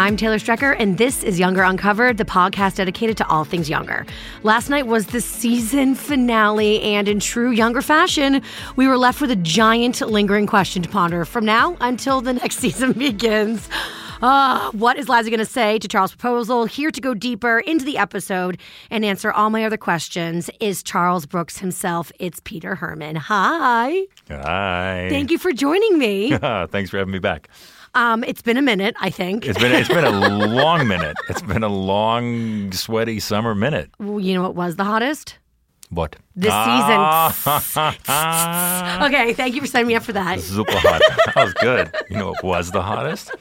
I'm Taylor Strecker, and this is Younger Uncovered, the podcast dedicated to all things younger. Last night was the season finale, and in true younger fashion, we were left with a giant lingering question to ponder from now until the next season begins. Uh, what is Liza going to say to Charles' proposal? Here to go deeper into the episode and answer all my other questions is Charles Brooks himself. It's Peter Hermann. Hi. Hi. Thank you for joining me. Thanks for having me back. Um, it's been a minute, I think. It's been it's been a long minute. It's been a long, sweaty summer minute. you know what was the hottest? What? This Ah. season. okay, thank you for setting me up for that. Super hot. That was good. You know what was the hottest?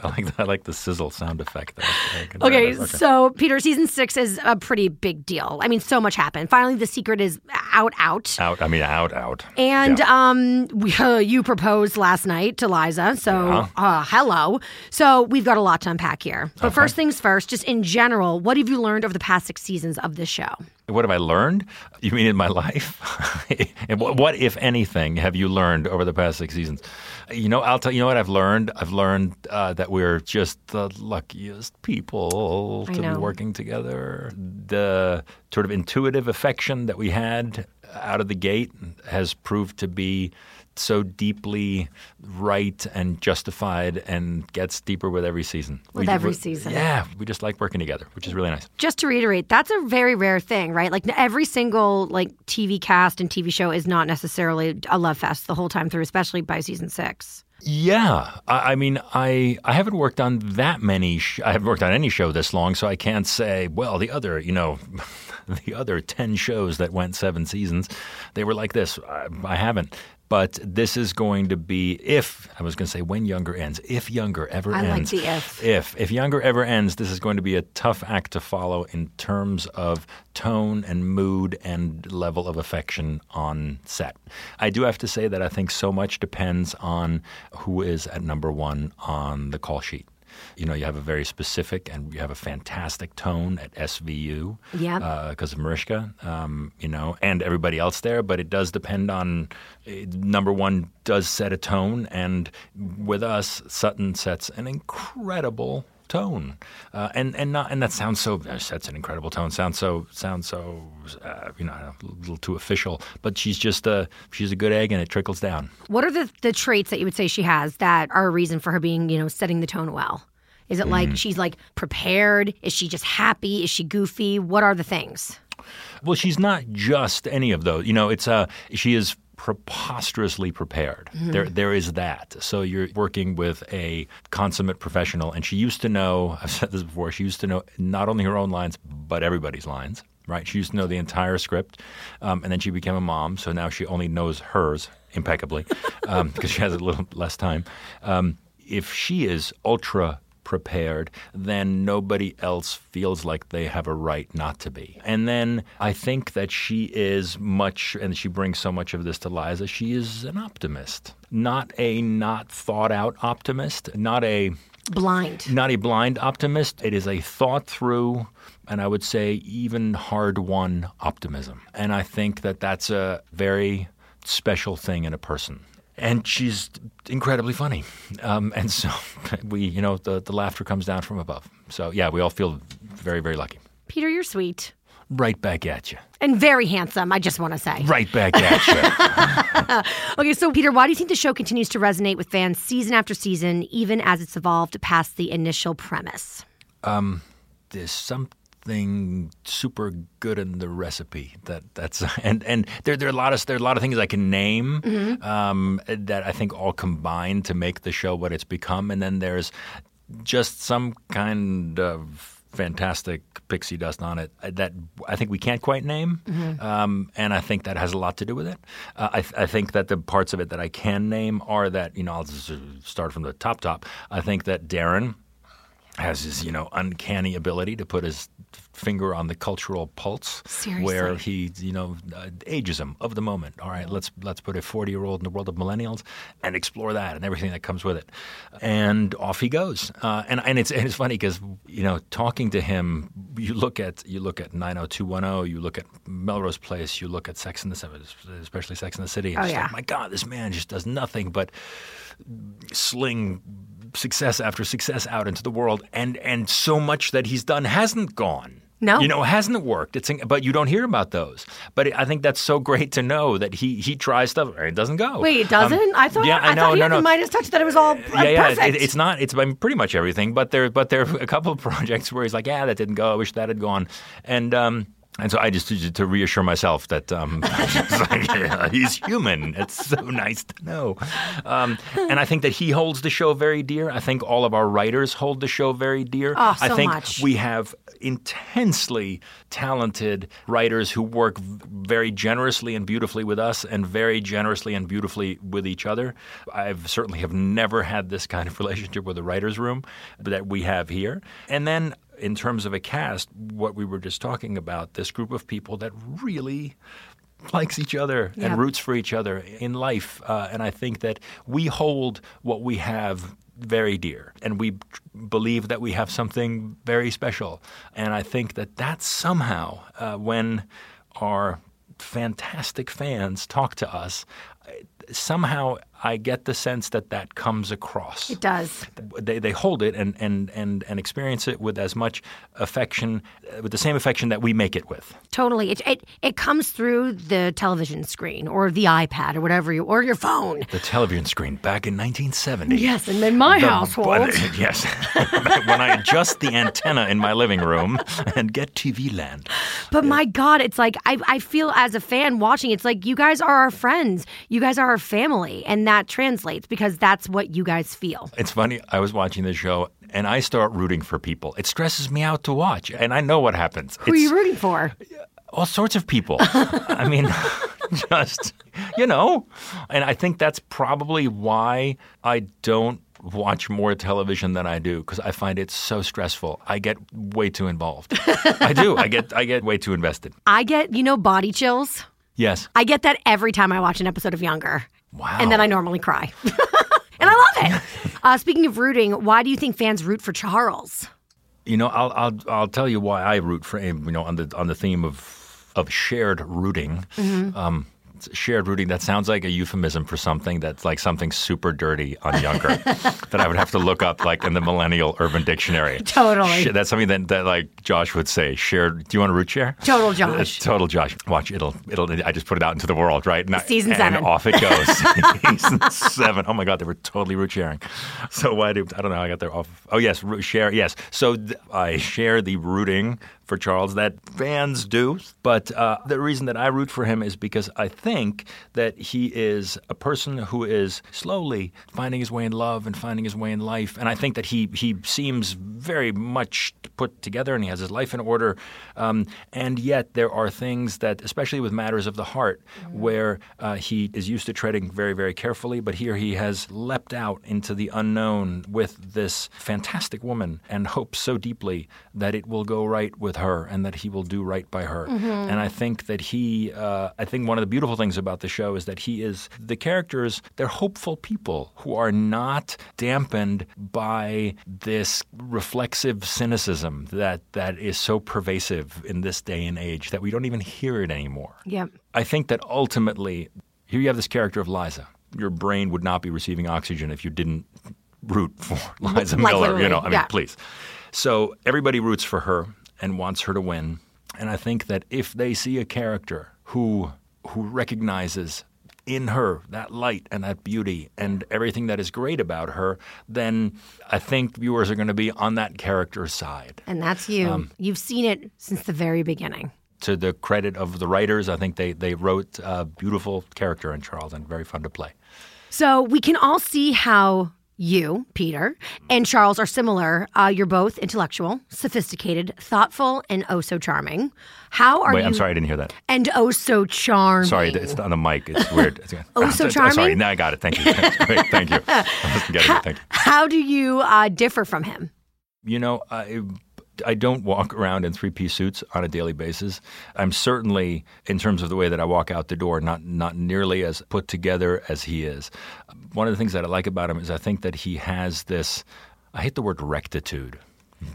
I like I like the sizzle sound effect. That I Okay, so Peter, season six is a pretty big deal. I mean, so much happened. Finally, the secret is out, out. out. I mean, out, out. And Yeah. um, we, uh, you proposed last night to Liza, so Yeah. uh, hello. So we've got a lot to unpack here. But first things first, just in general, what have you learned over the past six seasons of this show? What have I learned? You mean in my life? And what, what, if anything, have you learned over the past six seasons? You know, I'll tell you know what I've learned. I've learned uh, that we're just the luckiest people to be working together. The sort of intuitive affection that we had out of the gate has proved to be so deeply right and justified and gets deeper with every season. With We- every season. Yeah, we just like working together, which is really nice. just to reiterate, that's a very rare thing, right? Like every single like TV cast and TV show is not necessarily a love fest the whole time through, especially by season six. Yeah, I, I mean, I I haven't worked on that many. Sh- I haven't worked on any show this long, so I can't say. Well, the other, you know, the other ten shows that went seven seasons, they were like this. I, I haven't. But this is going to be if I was going to say when Younger ends, if Younger ever I like ends, the if. if if Younger ever ends, this is going to be a tough act to follow in terms of tone and mood and level of affection on set. I do have to say that I think so much depends on who is at number one on the call sheet. You know, you have a very specific and you have a fantastic tone at SVU Yep. because of Mariska, um, you know, and everybody else there. But it does depend on uh, number one does set a tone, and with us, Sutton sets an incredible tone, uh, and and not and that sounds so uh, sets an incredible tone. Sounds so sounds so uh, you know a little too official, but she's just a she's a good egg, and it trickles down. What are the, the traits that you would say she has that are a reason for her being, you know, setting the tone well? Is it like she's like prepared? Is she just happy? Is she goofy? What are the things? Well, she's not just any of those. You know, it's uh, she is preposterously prepared. There, there is that. So you're working with a consummate professional, and she used to know. I've said this before. She used to know not only her own lines, but everybody's lines. Right? She used to know the entire script, um, and then she became a mom. So now she only knows hers impeccably um, because she has a little less time. Um, if she is ultra prepared, then nobody else feels like they have a right not to be. And then I think that she is much, and she brings so much of this to Liza, she is an optimist. Not a not thought out optimist, not a Blind. not a blind optimist. It is a thought through, and I would say even hard won optimism. And I think that that's a very special thing in a person. And she's incredibly funny. Um, and so we, you know, the, the laughter comes down from above. So yeah, we all feel very, very lucky. Peter, you're sweet Right back at you. and very handsome, I just want to say. Right back at you. Okay, so Peter, why do you think the show continues to resonate with fans season after season, even as it's evolved past the initial premise? there's something super good in the recipe that that's and and there there are a lot of there are a lot of things I can name um, that I think all combine to make the show what it's become, and then there's just some kind of fantastic pixie dust on it that I think we can't quite name, um, and I think that has a lot to do with it. Uh, I, th- I think that the parts of it that I can name are that you know I'll just start from the top top. I think that Darren has his you know uncanny ability to put his finger on the cultural pulse where he you know uh, ageism of the moment. All right let's let's put a 40 year old in the world of millennials and explore that and everything that comes with it. And off he goes. Uh, and and it's and it's funny because you know talking to him you look at you look at 90210 you look at Melrose Place you look at Sex in the City especially Sex in the City and Oh, yeah. like my god this man just does nothing but sling success after success out into the world, and and so much that he's done hasn't gone. No. you know, hasn't worked. It's but you don't hear about those. But I think that's so great to know that he he tries stuff and it doesn't go. Wait, it doesn't? Um, I thought yeah, I, I, know, thought he no, no. Midas touch that it was all yeah, yeah. perfect. It, it's not. It's mean, pretty much everything. But there, but there are a couple of projects where he's like, yeah, that didn't go. I wish that had gone. And um, and so I just to, to reassure myself that um, like, yeah, he's human. It's so nice to know. Um, and I think that he holds the show very dear. I think all of our writers hold the show very dear. Oh, so I think much. we have intensely talented writers who work very generously and beautifully with us and very generously and beautifully with each other. I've certainly have never had this kind of relationship with a writer's room that we have here. And then in terms of a cast, what we were just talking about, this group of people that really likes each other Yeah. and roots for each other in life. Uh, and I think that we hold what we have very dear and we believe that we have something very special. And I think that that somehow, uh, when our fantastic fans talk to us, somehow I get the sense that that comes across it does. they, they hold it and, and, and, and experience it with as much affection, uh, with the same affection that we make it with. Totally. It, it it comes through the television screen or the iPad or whatever you or your phone. The television screen back in 1970. Yes, and in my The- household. but- yes. when I adjust the antenna in my living room and get TV land. But my God, it's like I, I feel as a fan watching, it's like you guys are our friends. You guys are our family. And that translates because that's what you guys feel. It's funny. I was watching the show and I start rooting for people. It stresses me out to watch, and I know what happens. Who are you rooting for? all sorts of people. I mean, just, you know. And I think that's probably why I don't watch more television than I do because I find it so stressful. I get way too involved. I do. I get I get way too invested. I get, you know, body chills. Yes. I get that every time I watch an episode of Younger. Wow. And then I normally cry. and I love it. Uh, speaking of rooting, why do you think fans root for Charles? You know, I'll I'll I'll tell you why I root for him. You know, on the on the theme of of shared rooting. Um, shared rooting that sounds like a euphemism for something that's like something super dirty on younger that I would have to look up like in the millennial urban dictionary. Totally. Sh- That's something that, that like Josh would say. Shared. Do you want to root share? Total Uh, Josh. total Josh. Watch it'll it'll. I just put it out into the world, right? And I- Season and seven. off it goes. Season seven. Oh my God, they were totally root sharing. So why do I don't know? how I got there off. Oh yes, root share. Yes. So th- I share the rooting for Charles that fans do, but uh, the reason that I root for him is because I think that he is a person who is slowly finding his way in love and finding his way in life, and I think that he he seems very much put together and he has his life in order, um, and yet there are things that, especially with matters of the heart, where uh, he is used to treading very very carefully, but here he has leapt out into the unknown with this fantastic woman and hopes so deeply that it will go right with her and that he will do right by her. And I think that he, uh, I think one of the beautiful things about the show is that he is the characters. They're hopeful people who are not dampened by this reflexive cynicism that that is so pervasive in this day and age that we don't even hear it anymore. Yep. I think that ultimately, here you have this character of Liza. Your brain would not be receiving oxygen if you didn't root for Liza Like Miller. You know, I mean, yeah. please. So everybody roots for her and wants her to win. And I think that if they see a character who who recognizes in her that light and that beauty and everything that is great about her, then I think viewers are going to be on that character's side. And that's you. Um, You've seen it since the very beginning. To the credit of the writers, I think they, they wrote a beautiful character in Charles and very fun to play. So we can all see how you, Peter, and Charles are similar. Uh, you're both intellectual, sophisticated, thoughtful, and oh so charming. How are Wait, you? I'm sorry, I didn't hear that. And oh so charming. Sorry, it's on the mic. It's weird. Oh, so I'm Sorry, charming? now I got it. Thank you. Thank you. I wasn't getting it. Thank you. How do you uh, differ from him? You know, I, I don't walk around in three piece suits on a daily basis. I'm certainly, in terms of the way that I walk out the door, not, not nearly as put together as he is. One of the things that I like about him is I think that he has this, I hate the word rectitude.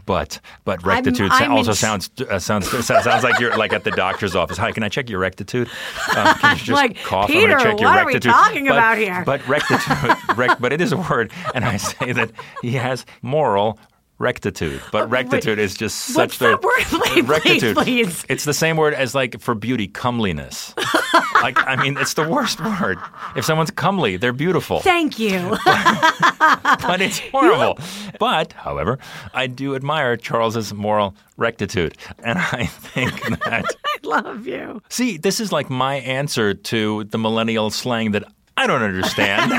but but rectitude I'm also in- sounds uh, sounds sounds like you're like at the doctor's office. Hi, can I check your rectitude? Uh, can you just Like, cough? I'm Peter, gonna check your what are we talking But- about here? But rectitude, rec, but it is a word, and I say that he has moral rectitude. But uh, rectitude is just such What's the that word? Please, rectitude. please. It's the same word as like for beauty, comeliness. like I mean, it's the worst word. If someone's comely, they're beautiful Thank you. but it's horrible. But, however, I do admire Charles's moral rectitude, and I think that I love you. see, this is like my answer to the millennial slang that I don't understand.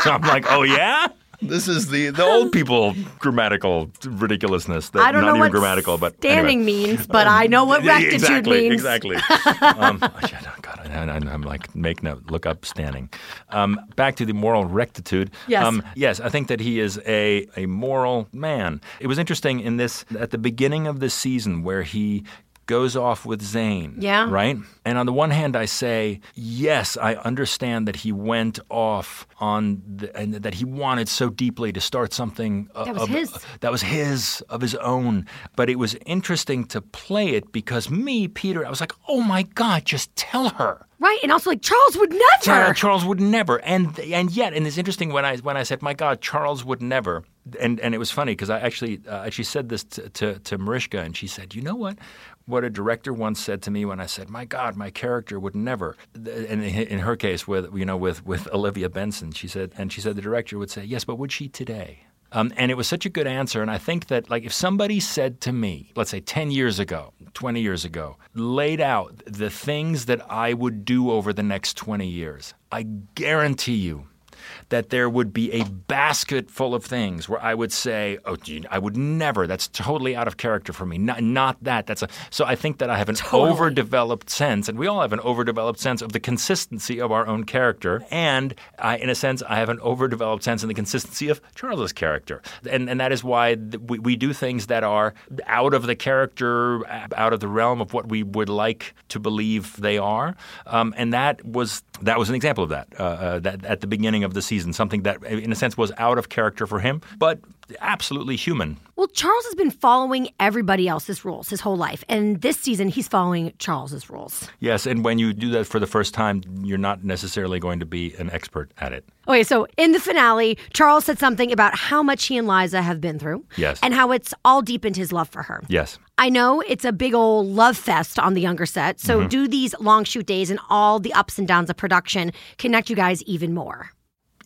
so I'm like, oh yeah. This is the, the old people grammatical ridiculousness. That I don't not know even what grammatical, but standing anyway. means, but I know what rectitude exactly, means. Exactly. um, oh, God, I, I'm like make note, look up standing. Um, back to the moral rectitude. Yes. Um, yes, I think that he is a a moral man. It was interesting in this at the beginning of the season where he goes off with Zane. Yeah. Right? And on the one hand, I say, yes, I understand that he went off on the, and that he wanted so deeply to start something uh, That was of, his. that was his of his own. But it was interesting to play it because me, Peter, I was like, oh my God, just tell her. Right, and also like Charles would never. Yeah, Charles would never, and and yet, and it's interesting when I when I said, "My God, Charles would never," and and it was funny because I actually uh, actually said this to, to to Mariska, and she said, "You know what? What a director once said to me when I said, "My God, my character would never," and in her case, with you know with with Olivia Benson, she said, and she said the director would say, "Yes, but would she today?" Um, and it was such a good answer. And I think that, like, if somebody said to me, let's say 10 years ago, 20 years ago, laid out the things that I would do over the next 20 years, I guarantee you that there would be a basket full of things where I would say, "Oh, gee, I would never. That's totally out of character for me. Not, not that. That's a." So I think that I have an Totally. overdeveloped sense, and we all have an overdeveloped sense of the consistency of our own character, and I, in a sense, I have an overdeveloped sense in the consistency of Charles's character, and and that is why we, we do things that are out of the character, out of the realm of what we would like to believe they are, um, and that was that was an example of that. Uh, uh, that at the beginning of the season, something that, in a sense, was out of character for him, but absolutely human. Well, Charles has been following everybody else's rules his whole life, and this season he's following Charles's rules. Yes, and when you do that for the first time, you're not necessarily going to be an expert at it. Okay, so in the finale, Charles said something about how much he and Liza have been through. Yes. And how it's all deepened his love for her. Yes. I know it's a big old love fest on the younger set. So Mm-hmm. do these long shoot days and all the ups and downs of production connect you guys even more?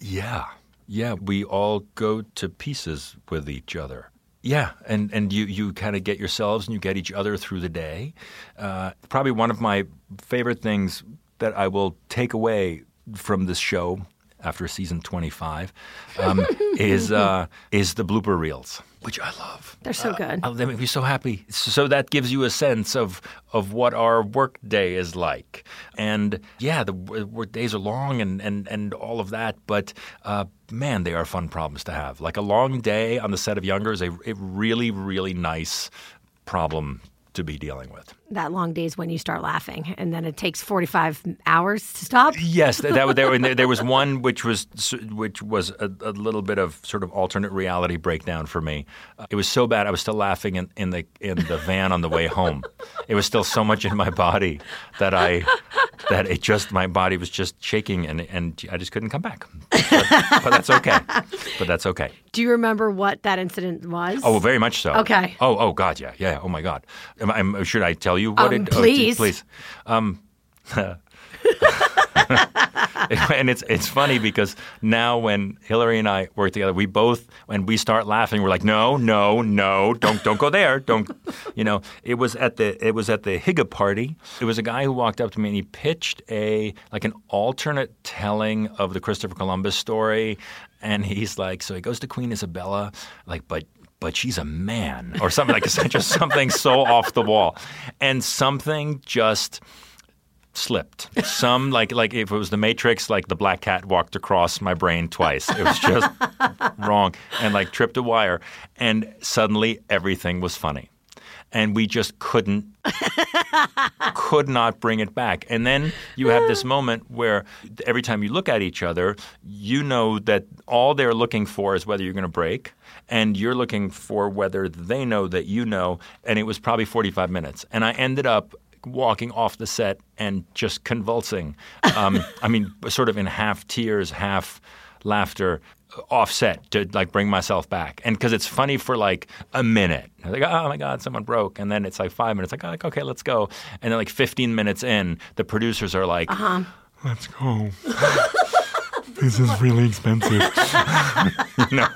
Yeah. Yeah, we all go to pieces with each other. Yeah, and, and you, you kind of get yourselves and you get each other through the day. Uh, probably one of my favorite things that I will take away from this show after season 25 um, is, uh, is the blooper reels, which I love. They're so good. Oh, they make me so happy. So that gives you a sense of of what our work day is like. And yeah, the work days are long and, and, and all of that, but uh, man, they are fun problems to have. Like a long day on the set of Younger is a, a really, really nice problem to be dealing with. That long days when you start laughing, and then it takes 45 hours to stop. Yes, that, that there, there, was one which was which was a, a little bit of sort of alternate reality breakdown for me. Uh, it was so bad I was still laughing in, in the in the van on the way home. It was still so much in my body that I that it just my body was just shaking and and I just couldn't come back. But, but that's okay. But that's okay. Do you remember what that incident was? Oh, very much so. Okay. Oh, oh God, yeah, yeah. Oh my God. Am, I- should I tell you what Um, it? oh, please. please. Um, and it's it's funny because now when Hillary and I work together, we both when we start laughing, we're like, no, no, no, don't don't go there, don't. You know, it was at the it was at the Higa party. It was a guy who walked up to me and he pitched a like an alternate telling of the Christopher Columbus story, and he's like, so he goes to Queen Isabella, like, but but she's a man or something like just something so off the wall. And something just slipped. Some like like if it was the matrix like the black cat walked across my brain twice. It was just wrong and like tripped a wire. And suddenly everything was funny and we just couldn't could not bring it back. And then you have this moment where every time you look at each other, you know that all they're looking for is whether you're going to break, and you're looking for whether they know that you know. And it was probably 45 minutes. And I ended up walking off the set and just convulsing. Um, I mean, sort of in half tears, half laughter offset to like bring myself back. And because it's funny for like a minute, I'm like oh my god, someone broke, and then it's like five minutes, like, like okay, let's go, and then like 15 minutes in, the producers are like, Uh-huh. Let's go. this is really expensive. you know.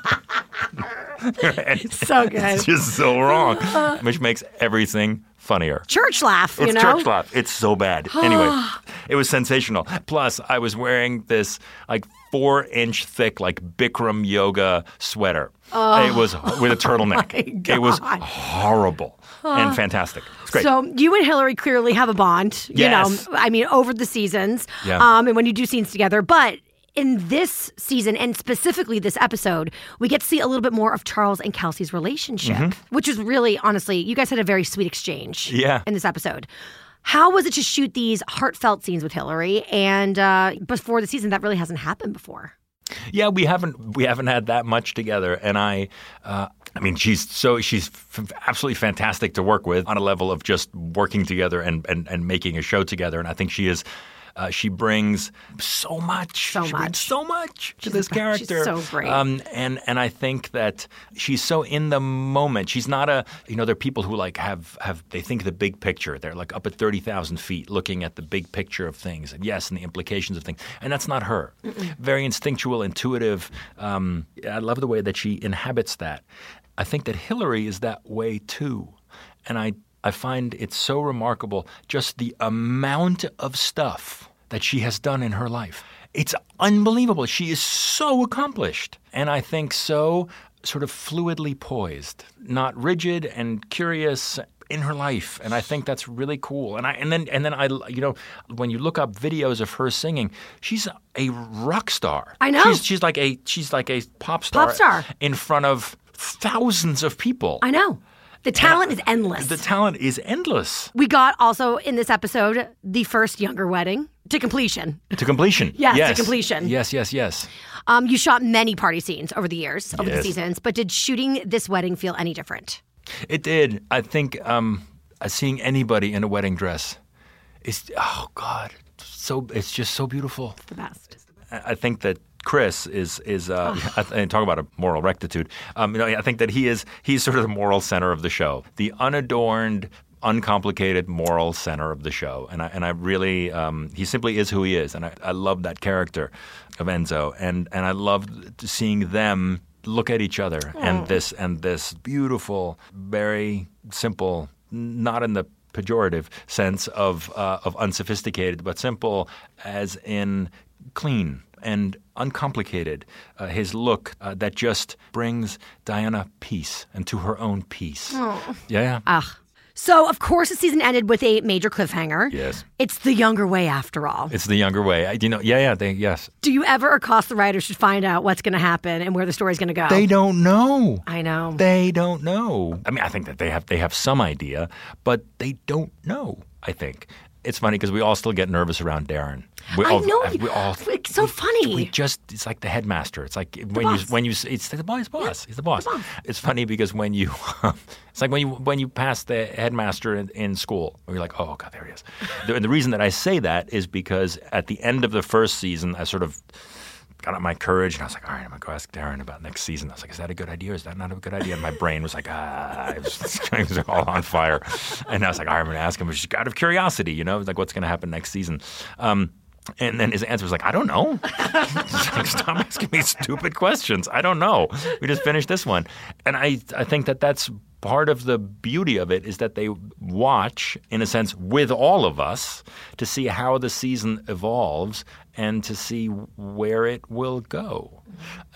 And So good. It's just so wrong, which makes everything funnier. Church laugh, you It's know? church laugh. It's so bad. anyway, it was sensational. Plus, I was wearing this like four inch thick, like Bikram yoga sweater. It was with a turtleneck. it was horrible and fantastic. It's great. So you and Hillary clearly have a bond. You Yes. know, I mean, over the seasons, Yeah. um, and when you do scenes together. But in this season, and specifically this episode, we get to see a little bit more of Charles and Kelsey's relationship, which is really, honestly, you guys had a very sweet exchange. Mm-hmm. Yeah. In this episode. How was it to shoot these heartfelt scenes with Hillary? And uh, before the season, that really hasn't happened before. Yeah, we haven't we haven't had that much together, and I, uh, I mean, she's so she's f- absolutely fantastic to work with on a level of just working together and and, and making a show together, and I think she is. Uh, she brings so much, So She much. so much to She's this the best. She's character. so great. Um, and and I think that she's so in the moment. She's not a you know there are people who like have have they think the big picture. They're like up at thirty thousand feet looking at the big picture of things and yes, and the implications of things. And that's not her. Very instinctual, intuitive. Um, I love the way that she inhabits that. I think that Hillary is that way too, and I. I find it so remarkable just the amount of stuff that she has done in her life. It's unbelievable. She is so accomplished. And I think so sort of fluidly poised, not rigid and curious in her life. And I think that's really cool. And I and then and then I you know, when you look up videos of her singing, she's a rock star. I know. She's she's like a she's like a pop star, Pop star. in front of thousands of people. I know. The talent is endless. The talent is endless we got also in this episode the first younger wedding to completion. to completion. Yes, to yes. completion. Yes, yes, yes. Um, you shot many party scenes over the years, over the seasons, but did shooting this wedding feel any different? It did. I think um, uh, seeing anybody in a wedding dress is oh god, so it's just so beautiful. The best. I think that Chris is is uh, I and talk about a moral rectitude. Um, you know, I think that he is he's sort of the moral center of the show, the unadorned, uncomplicated moral center of the show, and I and I really um, he simply is who he is, and I, I love that character of Enzo, and and I love seeing them look at each other and this and this beautiful, very simple, not in the pejorative sense of uh, of unsophisticated, but simple as in clean and uncomplicated. Uh, his look uh, that just brings Diana peace and to her own peace. Yeah. Ah. So, of course, the season ended with a major cliffhanger. Yes. It's the younger way after all. It's the younger way. I, you know, yeah, yeah, they, yes. Do you ever accost the writers to find out what's going to happen and where the story's going to go? They don't know. I know. They don't know. I mean, I think that they have they have some idea, but they don't know. I think it's funny because we all still get nervous around Darren. We I all, know. Uh, we all. It's so funny. We just it's like the headmaster. It's like when boss. you when you it's the boss boss. He's the boss. boss. It's funny because when you um, it's like when you when you pass the headmaster in, in school, you're like, oh god, there he is. and the reason that I say that is because at the end of the first season, I sort of got up my courage and I was like, all right, I'm gonna go ask Darren about next season. I was like, is that a good idea is that not a good idea? And my brain was like, ah, it was, it was all on fire. And I was like, all right, I'm gonna ask him, just out of curiosity, you know, like what's gonna happen next season. Um, and then his answer was like, I don't know. Like, Stop asking me stupid questions. I don't know. We just finished this one. And I, I think that that's part of the beauty of it is that they watch, in a sense, with all of us to see how the season evolves and to see where it will go.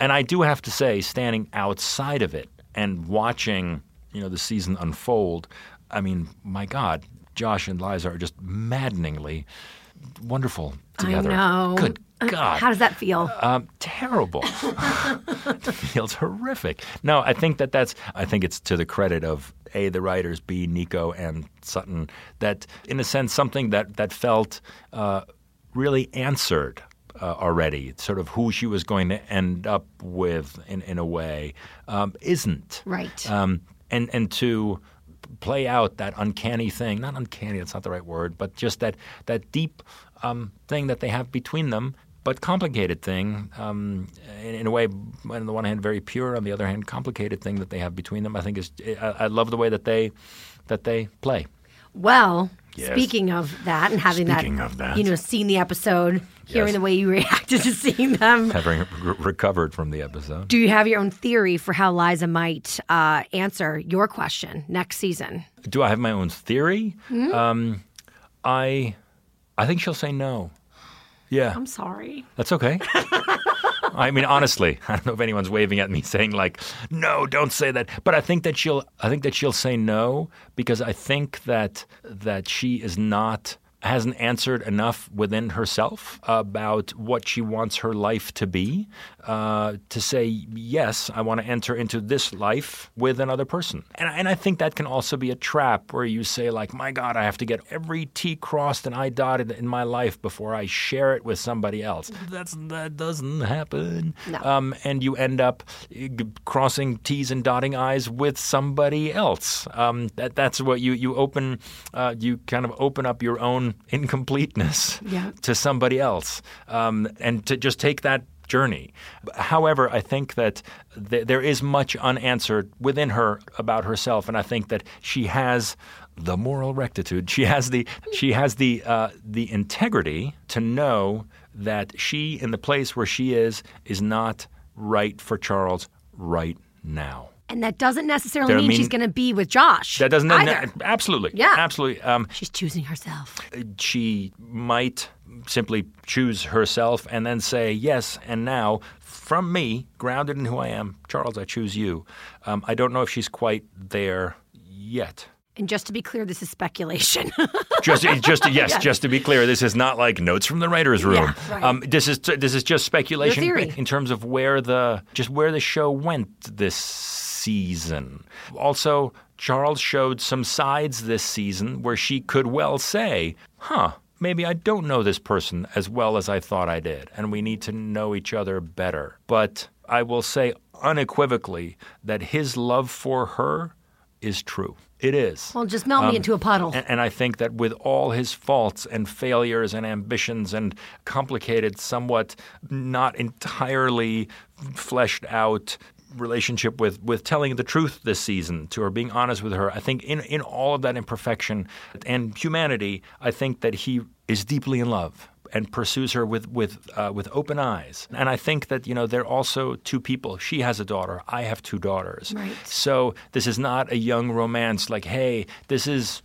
And I do have to say, standing outside of it and watching, you know, the season unfold, I mean, my God, Josh and Liza are just maddeningly wonderful I together. know. Good God. How does that feel? Um, terrible. it feels horrific. No, I think that that's. I think it's to the credit of a the writers, b Nico and Sutton. That, in a sense, something that that felt uh, really answered uh, already. Sort of who she was going to end up with, in in a way, um, isn't Right. Um, and and to play out that uncanny thing not uncanny that's not the right word but just that that deep um, thing that they have between them but complicated thing um, in, in a way on the one hand very pure on the other hand complicated thing that they have between them i think is i, I love the way that they that they play Well, Yes. speaking of that and having Speaking that, of that. you know, seen the episode, hearing Yes. the way you reacted to seeing them, having re- recovered from the episode do you have your own theory for how Liza might uh, answer your question next season? do i have my own theory um, i i think she'll say no yeah I'm sorry. That's okay. I mean, honestly, I don't know if anyone's waving at me saying like, "No, don't say that." But I think that she'll. I think that she'll say no because I think that that she is not hasn't answered enough within herself about what she wants her life to be uh, to say yes i want to enter into this life with another person. And, and i think that can also be a trap where you say like my god i have to get every t crossed and i dotted in my life before i share it with somebody else. That's that doesn't happen. No. um, and you end up uh, crossing t's and dotting i's with somebody else. Um, that, that's what you you open uh, you kind of open up your own incompleteness Yeah. to somebody else. Um, and to just take that journey. However, I think that th- there is much unanswered within her about herself, and I think that she has the moral rectitude. She has the she has the uh, the integrity to know that she, in the place where she is, is not right for Charles right now. And that doesn't necessarily mean, mean- she's going to be with Josh. That doesn't either. absolutely Yeah. absolutely. Um, She's choosing herself. she might simply choose herself and then say, Yes, and now from me, grounded in who I am, Charles, I choose you. Um, I don't know if she's quite there yet. And just to be clear, this is speculation. Just, just yes, just to be clear, this is not like notes from the writers' room. Yeah, right. um, this is this is just speculation Your theory. in terms of where the just where the show went this season. Also, Charles showed some sides this season where she could well say, "Huh." Maybe I don't know this person as well as I thought I did, and we need to know each other better. But I will say unequivocally that his love for her is true. It is. well, just melt me um, into a puddle. And, and I think that with all his faults and failures and ambitions and complicated, somewhat not entirely fleshed out relationship with, with telling the truth this season to her, being honest with her, I think in, in all of that imperfection and humanity, I think that he is deeply in love and pursues her with with uh, with open eyes. And I think that you know they're also two people. She has a daughter. I have two daughters. Right. So this is not a young romance like, hey, this is,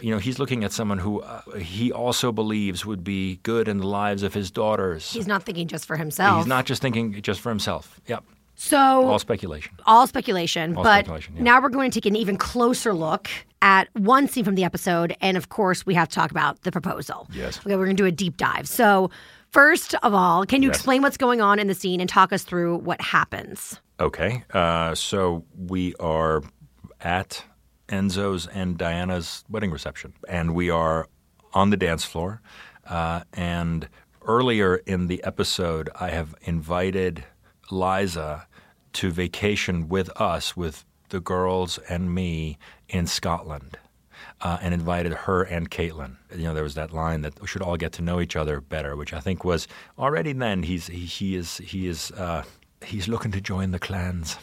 you know, he's looking at someone who uh, he also believes would be good in the lives of his daughters. He's not thinking just for himself. He's not just thinking just for himself. Yep. So All speculation. all speculation. All but speculation, yeah. now we're going to take an even closer look at one scene from the episode, and of course, we have to talk about the proposal. Yes. Okay, we're going to do a deep dive. So, first of all, can you Yes. explain what's going on in the scene and talk us through what happens? Okay. Uh, so we are at Enzo's and Diana's wedding reception, and we are on the dance floor. Uh, and earlier in the episode, I have invited Liza to vacation with us, with the girls and me in Scotland. Uh, and invited her and Caitlin. You know, there was that line that we should all get to know each other better, which I think was already then. He's he, he is he is uh, he's looking to join the clans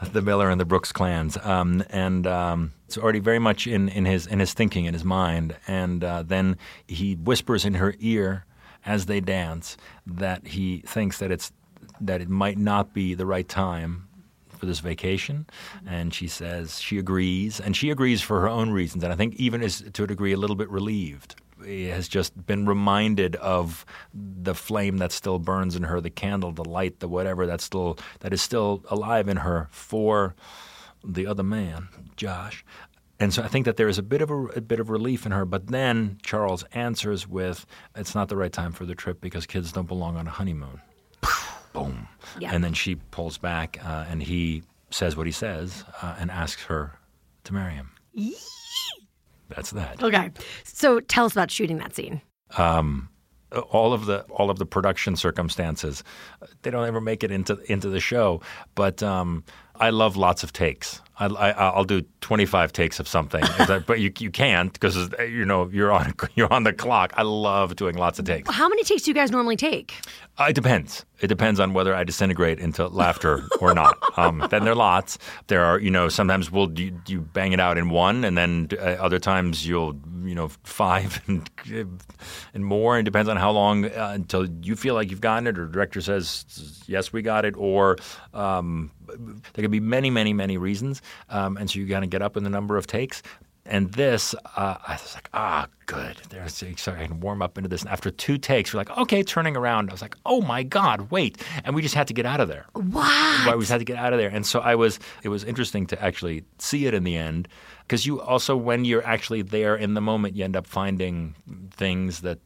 the Miller and the Brooks clans, um, and um, it's already very much in, in his in his thinking, in his mind. And uh, then he whispers in her ear as they dance that he thinks that it's that it might not be the right time for this vacation, and she says she agrees, and she agrees for her own reasons, and I think even is to a degree a little bit relieved. Has just been reminded of the flame that still burns in her, the candle, the light, the whatever that still that is still alive in her for the other man, Josh. And so I think that there is a bit of a, a bit of relief in her. But then Charles answers with, "It's not the right time for the trip because kids don't belong on a honeymoon." Boom. Yeah. And then she pulls back, uh, and he says what he says, uh, and asks her to marry him. That's that. Okay. So tell us about shooting that scene. all of the all of the production circumstances they don't ever make it into into the show but um, I love lots of takes I, I, I'll do 25 takes of something but you, you can't because you know you're on you're on the clock I love doing lots of takes How many takes do you guys normally take? uh, it depends. It depends on whether I disintegrate into laughter or not. Um, then there are lots. There are, you know, sometimes we'll you, you bang it out in one, and then uh, other times you'll, you know, five and and more. And depends on how long uh, until you feel like you've gotten it, or the director says yes, we got it, or um, there could be many, many, many reasons. Um, and so you got to get up in the number of takes. And this, uh, I was like, ah, good. There's so I can warm up into this. And after two takes, we're like, okay, turning around. I was like, oh my god, wait! And we just had to get out of there. What? Right, we just had to get out of there. And so I was. It was interesting to actually see it in the end, because you also, when you're actually there in the moment, you end up finding things that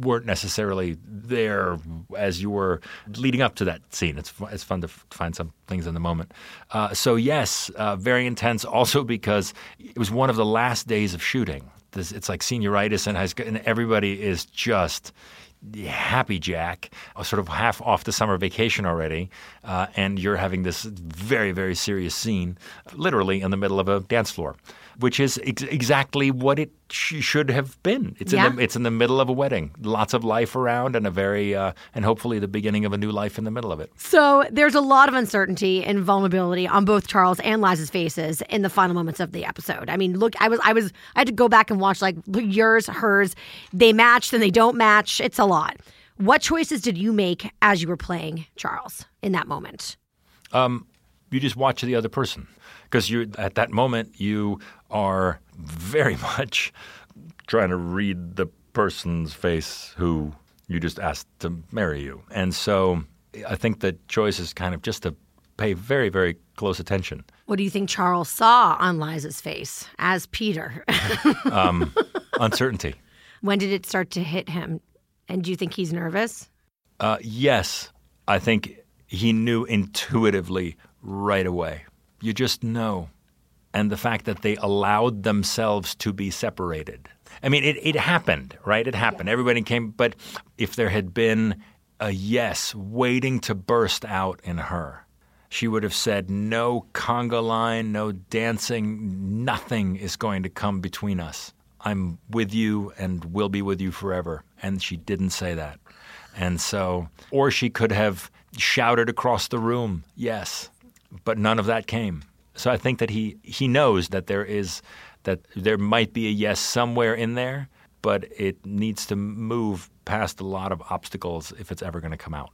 weren't necessarily there as you were leading up to that scene. It's it's fun to find some things in the moment. Uh, so yes, uh, very intense. Also because it was one of the last days of shooting. This, it's like senioritis and high school, and everybody is just happy jack, uh, sort of half off the summer vacation already, uh, and you're having this very, very serious scene, literally in the middle of a dance floor, which is ex- exactly what it sh- should have been. It's Yeah. in the it's in the middle of a wedding, lots of life around, and a very uh, and hopefully the beginning of a new life in the middle of it. So there's a lot of uncertainty and vulnerability on both Charles and Liza's faces in the final moments of the episode. I mean, look, I was, I was, I had to go back and watch like yours, hers. They match, then they don't match. It's a lot. What choices did you make as you were playing Charles in that moment? You just watch the other person because you at that moment you are very much trying to read the person's face who you just asked to marry you and so i think the choice is kind of just to pay very very close attention What do you think Charles saw on Liza's face as Peter? uncertainty when did it start to hit him? And do you think he's nervous? uh, yes i think he knew intuitively right away you just know and the fact that they allowed themselves to be separated. I mean, it, it happened, right? It happened. Everybody came, but if there had been a yes waiting to burst out in her, she would have said, No conga line, no dancing, nothing is going to come between us. I'm with you and will be with you forever. And she didn't say that. And so, or she could have shouted across the room, Yes, but none of that came. So I think that he he knows that there is that there might be a yes somewhere in there, but it needs to move past a lot of obstacles if it's ever going to come out.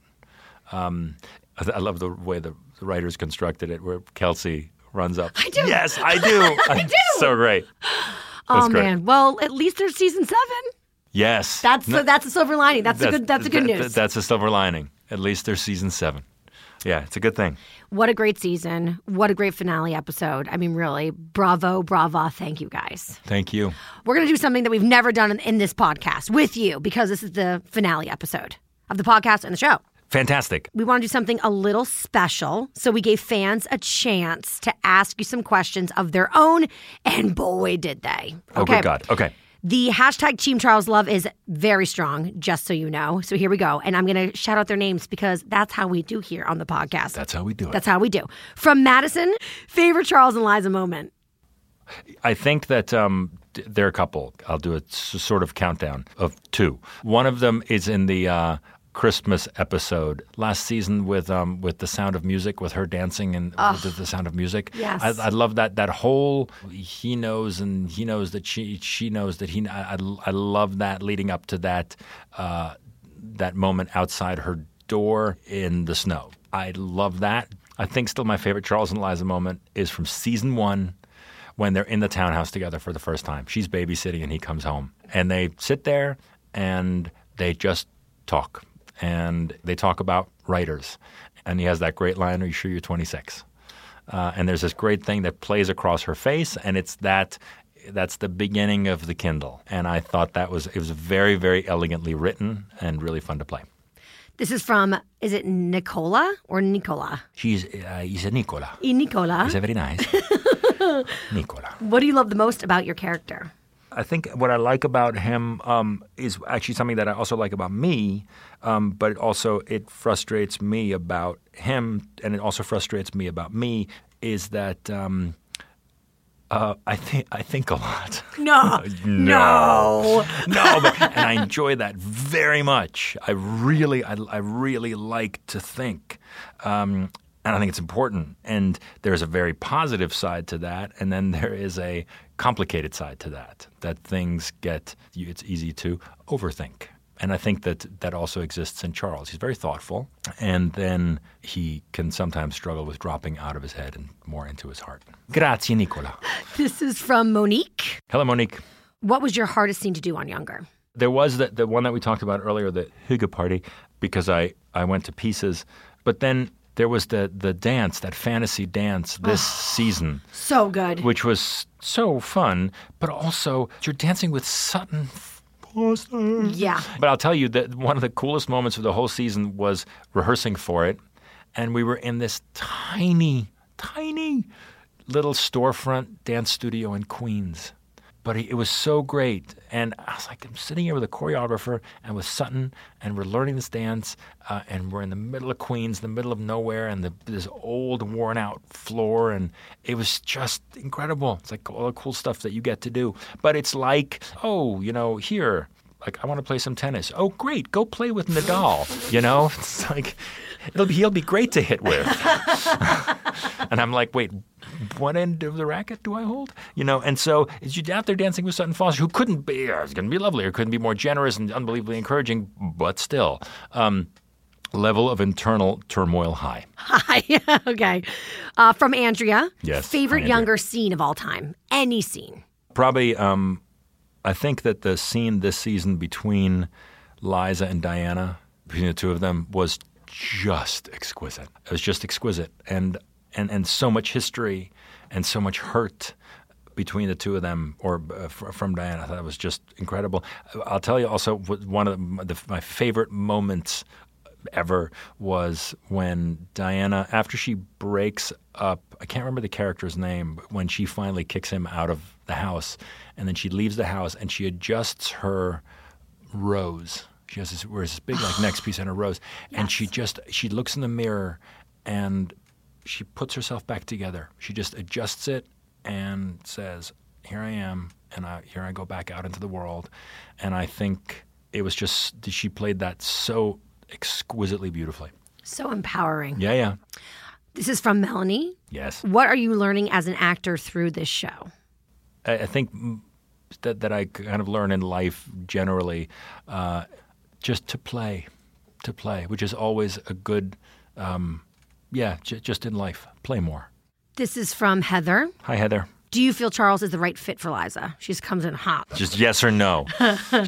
Um, I, I love the way the, the writers constructed it, where Kelsey runs up. I do. Yes, I do. I do. So great. That's oh great. man! Well, at least there's season seven. Yes. That's No, the, that's a silver lining. That's, a good. That's a good that- news. That's a silver lining. At least there's season seven. Yeah, it's a good thing. What a great season. What a great finale episode. I mean, really, bravo, brava. Thank you guys. Thank you. We're going to do something that we've never done in, in this podcast with you because this is the finale episode of the podcast and the show. Fantastic. We want to do something a little special. So we gave fans a chance to ask you some questions of their own. And boy, did they. Oh, good God. Okay. The hashtag Team Charles Love is very strong, just so you know. So here we go. And I'm going to shout out their names because that's how we do here on the podcast. That's how we do it. That's how we do. From Madison, favorite Charles and Liza moment. I think that um, are a couple. I'll do a sort of countdown of two. One of them is in the uh, Christmas episode last season with um, with the Sound of Music, with her dancing and with the, Sound of Music. Yes. I, I love that that whole he knows and he knows that she she knows that he. I, I, love that leading up to that uh, that moment outside her door in the snow. I love that. I think still my favorite Charles and Liza moment is from season one when they're in the townhouse together for the first time. She's babysitting and he comes home. And they sit there and they just talk. And they talk about writers. And he has that great line, Are you sure you're 26? uh, and there's this great thing that plays across her face, and it's that that's the beginning of the Kindle. And I thought that was it was very very elegantly written and really fun to play. This is from, is it Nicola or Nicola? She's uh, he's a Nicola. E. Nicola. He's a very nice Nicola. What do you love the most about your character? I think what I like about him um, is actually something that I also like about me, um, but it also it frustrates me about him, and it also frustrates me about me is that um, uh, I think I think a lot. No. no. no, but, and I enjoy that very much. I really, I, I really like to think. Um, and I think it's important. And there's a very positive side to that, and then there is a complicated side to that. That things get it's easy to overthink. And I think that that also exists in Charles. He's very thoughtful, and then he can sometimes struggle with dropping out of his head and more into his heart. Grazie, Nicola. This is from Monique. Hello, Monique. What was your hardest scene to do on Younger? There was the, the one that we talked about earlier, the Hygge party, because I, I went to pieces. But then there was the, the dance, that fantasy dance this ah, season, So good. which was so fun, but also you're dancing with Sutton Foster. Yeah. But I'll tell you that one of the coolest moments of the whole season was rehearsing for it. And we were in this tiny, tiny little storefront dance studio in Queens. But it was so great. And I was like, I'm sitting here with a choreographer and with Sutton, and we're learning this dance. Uh, and we're in the middle of Queens, the middle of nowhere, and the, this old, worn out floor. And it was just incredible. It's like all the cool stuff that you get to do. But it's like, oh, you know, here, like I want to play some tennis. Oh, great, go play with Nadal. You know, it's like it'll be he'll be great to hit with. and I'm like, wait, what end of the racket do I hold? You know, and so you're out there dancing with Sutton Foster, who couldn't be, uh, going to be lovely, or couldn't be more generous and unbelievably encouraging, but still. Um, level of internal turmoil high. High. okay. Uh, from Andrea. Yes, Favorite Andrea. Younger scene of all time? Any scene. Probably, um, I think that the scene this season between Liza and Diana, between the two of them, was just exquisite. It was just exquisite, and and and so much history and so much hurt between the two of them, or uh, fr- from Diana. I thought it was just incredible. I'll tell you also one of the, my favorite moments ever was when Diana, after she breaks up, I can't remember the character's name, but when she finally kicks him out of the house, and then she leaves the house and she adjusts her rose. She has this, wears this big like neck piece and a rose, and she just she looks in the mirror, and she puts herself back together. She just adjusts it and says, "Here I am, and I, here I go back out into the world." And I think it was just she played that so exquisitely beautifully. So empowering. Yeah, yeah, This is from Melanie. yes. What are you learning as an actor through this show? I, I think that that I kind of learn in life generally, uh, just to play, to play, which is always a good, um, yeah, j- just in life, play more. This is from Heather. Hi, Heather. Do you feel Charles is the right fit for Liza? She just comes in hot. Just yes or no.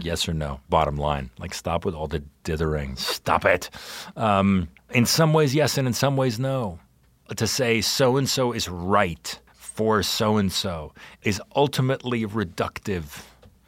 yes or no. Bottom line. Like, stop with all the dithering. Stop it. Um, in some ways, yes, and in some ways, no. To say so and so is right for so and so is ultimately reductive.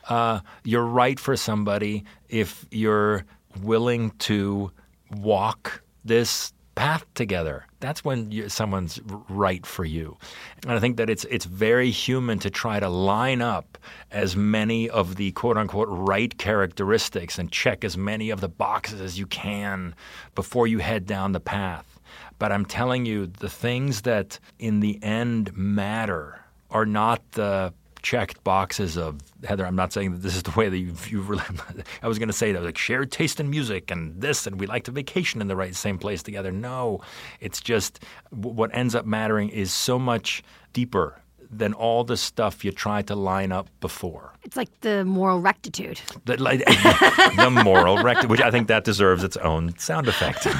Uh, you're right for somebody if you're willing to walk this path together. That's when you, someone's right for you. And I think that it's it's very human to try to line up as many of the quote unquote right characteristics and check as many of the boxes as you can before you head down the path. But I'm telling you, the things that in the end matter are not the checked boxes of Heather. I'm not saying that this is the way that you really. I was going to say that like shared taste in music and this, and we like to vacation in the right same place together. No, it's just what ends up mattering is so much deeper than all the stuff you tried to line up before. It's like the moral rectitude. The, like, the moral rect, which I think that deserves its own sound effect.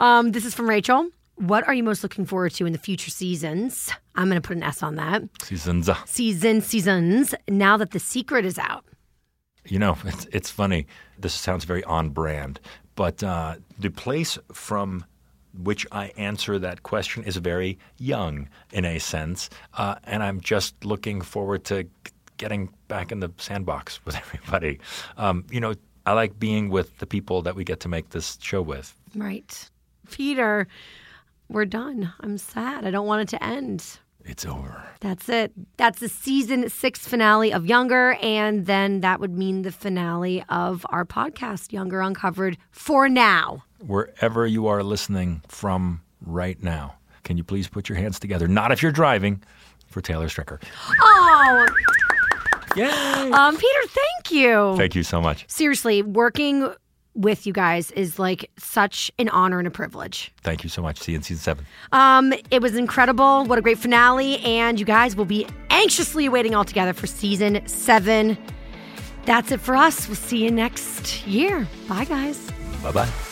Um, this is from Rachel. What are you most looking forward to in the future seasons? I'm going to put an S on that. Seasons. Season, seasons, now that The Secret is out. You know, it's, it's funny. This sounds very on brand, but uh, the place from which I answer that question is very young in a sense, uh, and I'm just looking forward to getting back in the sandbox with everybody. Um, you know, I like being with the people that we get to make this show with. Right. Peter, we're done. I'm sad. I don't want it to end. It's over. That's it. That's the season six finale of Younger. And then that would mean the finale of our podcast, Younger Uncovered, for now. Wherever you are listening from right now, can you please put your hands together? Not if you're driving, for Taylor Strecker. Oh, Yay! um, Peter, thank you. Thank you so much. Seriously, working with you guys is like such an honor and a privilege. Thank you so much. See you in season seven. Um, it was incredible. What a great finale. And you guys will be anxiously waiting all together for season seven. That's it for us. We'll see you next year. Bye, guys. Bye bye.